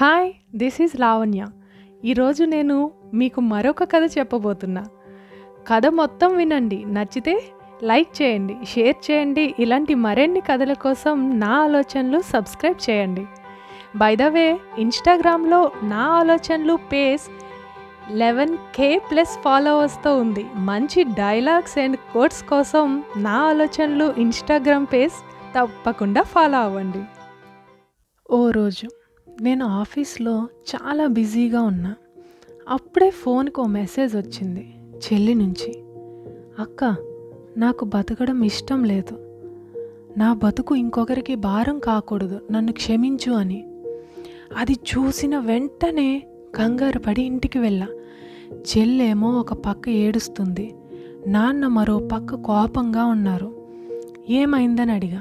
Hi this is Lavanya. ఈరోజు నేను మీకు మరొక కథ చెప్పబోతున్నా. కథ మొత్తం వినండి నచ్చితే లైక్ చేయండి షేర్ చేయండి ఇలాంటి మరిన్ని కథల కోసం నా ఆలోచనలు సబ్స్క్రైబ్ చేయండి. బై ద వే ఇన్స్టాగ్రామ్లో నా ఆలోచనలు పేజ్ లెవెన్ కే ప్లస్ ఫాలోవర్స్తో ఉంది. మంచి డైలాగ్స్ అండ్ కోట్స్ కోసం నా ఆలోచనలు ఇన్స్టాగ్రామ్ పేజ్ తప్పకుండా ఫాలో అవ్వండి. ఓ రోజు నేను ఆఫీస్లో చాలా బిజీగా ఉన్నా. అప్పుడే ఫోన్కి ఓ మెసేజ్ వచ్చింది చెల్లి నుంచి. అక్క నాకు బతకడం ఇష్టం లేదు. నా బతుకు ఇంకొకరికి భారం కాకూడదు నన్ను క్షమించు అని. అది చూసిన వెంటనే కంగారు పడి ఇంటికి వెళ్ళా. చెల్లేమో ఒక పక్క ఏడుస్తుంది నాన్న మరో పక్క కోపంగా ఉన్నారు. ఏమైందని అడిగా.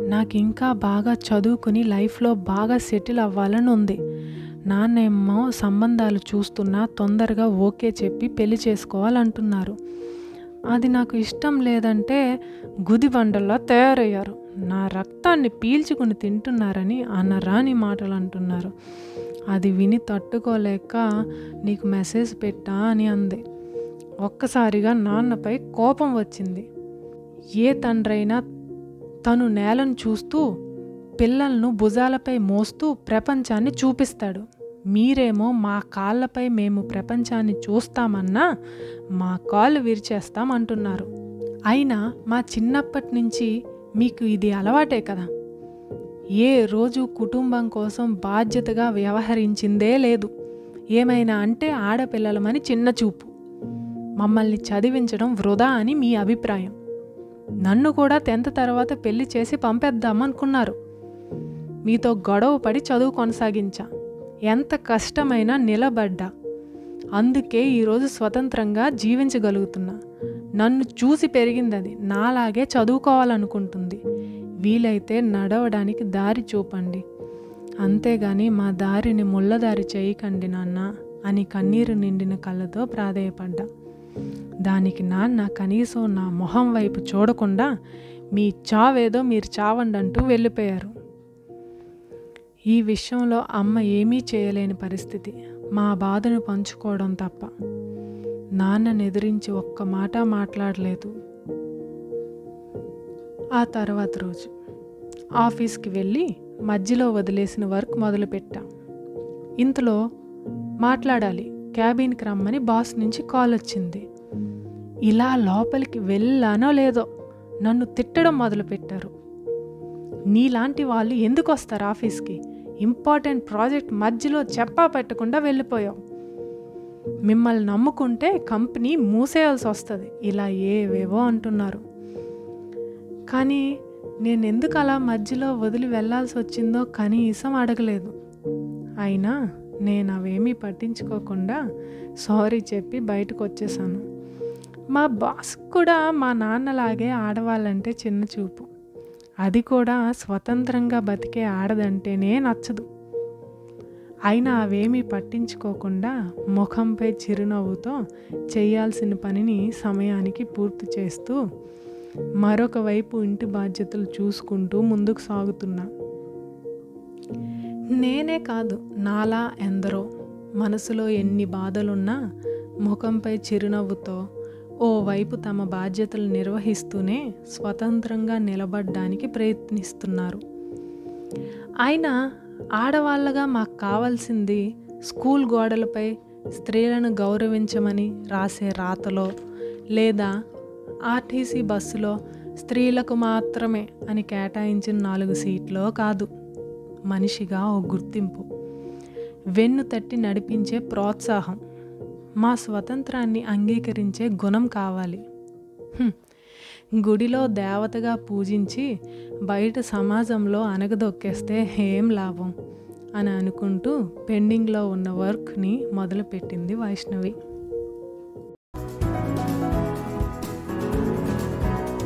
నాకు ఇంకా బాగా చదువుకుని లైఫ్లో బాగా సెటిల్ అవ్వాలని ఉంది నాన్నేమో సంబంధాలు చూస్తున్నా తొందరగా ఓకే చెప్పి పెళ్ళి చేసుకోవాలంటున్నారు. అది నాకు ఇష్టం లేదంటే గుదిబండల్లా తయారయ్యారు. నా రక్తాన్ని పీల్చుకుని తింటున్నారని అనరాని మాటలు అంటున్నారు అది విని తట్టుకోలేక నీకు మెసేజ్ పెట్టా అని అంది. ఒక్కసారిగా నాన్నపై కోపం వచ్చింది. ఏ తండ్రైనా తను నేలను చూస్తూ పిల్లలను భుజాలపై మోస్తూ ప్రపంచాన్ని చూపిస్తాడు. మీరేమో మా కాళ్ళపై మేము ప్రపంచాన్ని చూస్తామన్నా మా కాళ్ళు విరిచేస్తాం అంటున్నారు. అయినా మా చిన్నప్పటి నుంచి మీకు ఇది అలవాటే కదా. ఏ రోజు కుటుంబం కోసం బాధ్యతగా వ్యవహరించిందే లేదు. ఏమైనా అంటే ఆడపిల్లలమని చిన్న చూపు. మమ్మల్ని చదివించడం వృధా అని మీ అభిప్రాయం. నన్ను కూడా టెన్త్ తర్వాత పెళ్ళి చేసి పంపేద్దామనుకున్నారు. మీతో గొడవ పడి చదువు కొనసాగించా. ఎంత కష్టమైనా నిలబడ్డా. అందుకే ఈరోజు స్వతంత్రంగా జీవించగలుగుతున్నా. నన్ను చూసి పెరిగింది అది నాలాగే చదువుకోవాలనుకుంటుంది. వీలైతే నడవడానికి దారి చూపండి. అంతేగాని మా దారిని ముళ్ళదారి చేయకండి నాన్న అని కన్నీరు నిండిన కళ్ళతో ప్రాధేయపడ్డా. దానికి నాన్న కనీసం నా మొహం వైపు చూడకుండా మీ చావేదో మీరు చావండి అంటూ వెళ్ళిపోయారు. ఈ విషయంలో అమ్మ ఏమీ చేయలేని పరిస్థితి. మా బాధను పంచుకోవడం తప్ప. నాన్నను ఎదిరించి ఒక్క మాట మాట్లాడలేదు. ఆ తర్వాత రోజు. ఆఫీస్కి వెళ్ళి మధ్యలో వదిలేసిన వర్క్ మొదలుపెట్టా. ఇంతలో మాట్లాడాలి క్యాబిన్కి రమ్మని బాస్ నుంచి కాల్ వచ్చింది ఇలా లోపలికి వెళ్ళానో లేదో నన్ను తిట్టడం మొదలుపెట్టారు. నీలాంటి వాళ్ళు ఎందుకు వస్తారు ఆఫీస్కి? ఇంపార్టెంట్ ప్రాజెక్ట్ మధ్యలో చెప్పా పెట్టకుండా వెళ్ళిపోయావు మిమ్మల్ని నమ్ముకుంటే కంపెనీ మూసేయాల్సి వస్తుంది. ఇలా ఏవేవో అంటున్నారు. కానీ నేను ఎందుకు అలా మధ్యలో వదిలి వెళ్ళాల్సి వచ్చిందో కనీసం అడగలేదు. అయినా నేను అవేమీ పట్టించుకోకుండా సారీ చెప్పి బయటకు వచ్చేసాను మా బాస్ కూడా మా నాన్నలాగే ఆడవాళ్ళంటే చిన్న చూపు. అది కూడా స్వతంత్రంగా బతికే ఆడదంటేనే నచ్చదు. అయినా అవేమీ పట్టించుకోకుండా ముఖంపై చిరునవ్వుతో చేయాల్సిన పనిని సమయానికి పూర్తి చేస్తూ మరొక వైపు ఇంటి బాధ్యతలు చూసుకుంటూ ముందుకు సాగుతున్నా. నేనే కాదు నాలా ఎందరో. మనసులో ఎన్ని బాధలున్నా ముఖంపై చిరునవ్వుతో ఓవైపు తమ బాధ్యతలు నిర్వహిస్తూనే స్వతంత్రంగా నిలబడ్డానికి ప్రయత్నిస్తున్నారు. అయినా ఆడవాళ్ళగా మాకు కావాల్సింది స్కూల్ గోడలపై స్త్రీలను గౌరవించమని రాసే రాతలో లేదా ఆర్టీసీ బస్సులో స్త్రీలకు మాత్రమే అని కేటాయించిన నాలుగు సీట్లో కాదు. మనిషిగా ఓ గుర్తింపు. వెన్ను తట్టి నడిపించే ప్రోత్సాహం. మా స్వతంత్రాన్ని అంగీకరించే గుణం కావాలి. గుడిలో దేవతగా పూజించి బయట సమాజంలో అనగదొక్కేస్తే ఏం లాభం? అని అనుకుంటూ పెండింగ్లో ఉన్న వర్క్ని మొదలుపెట్టింది వైష్ణవి.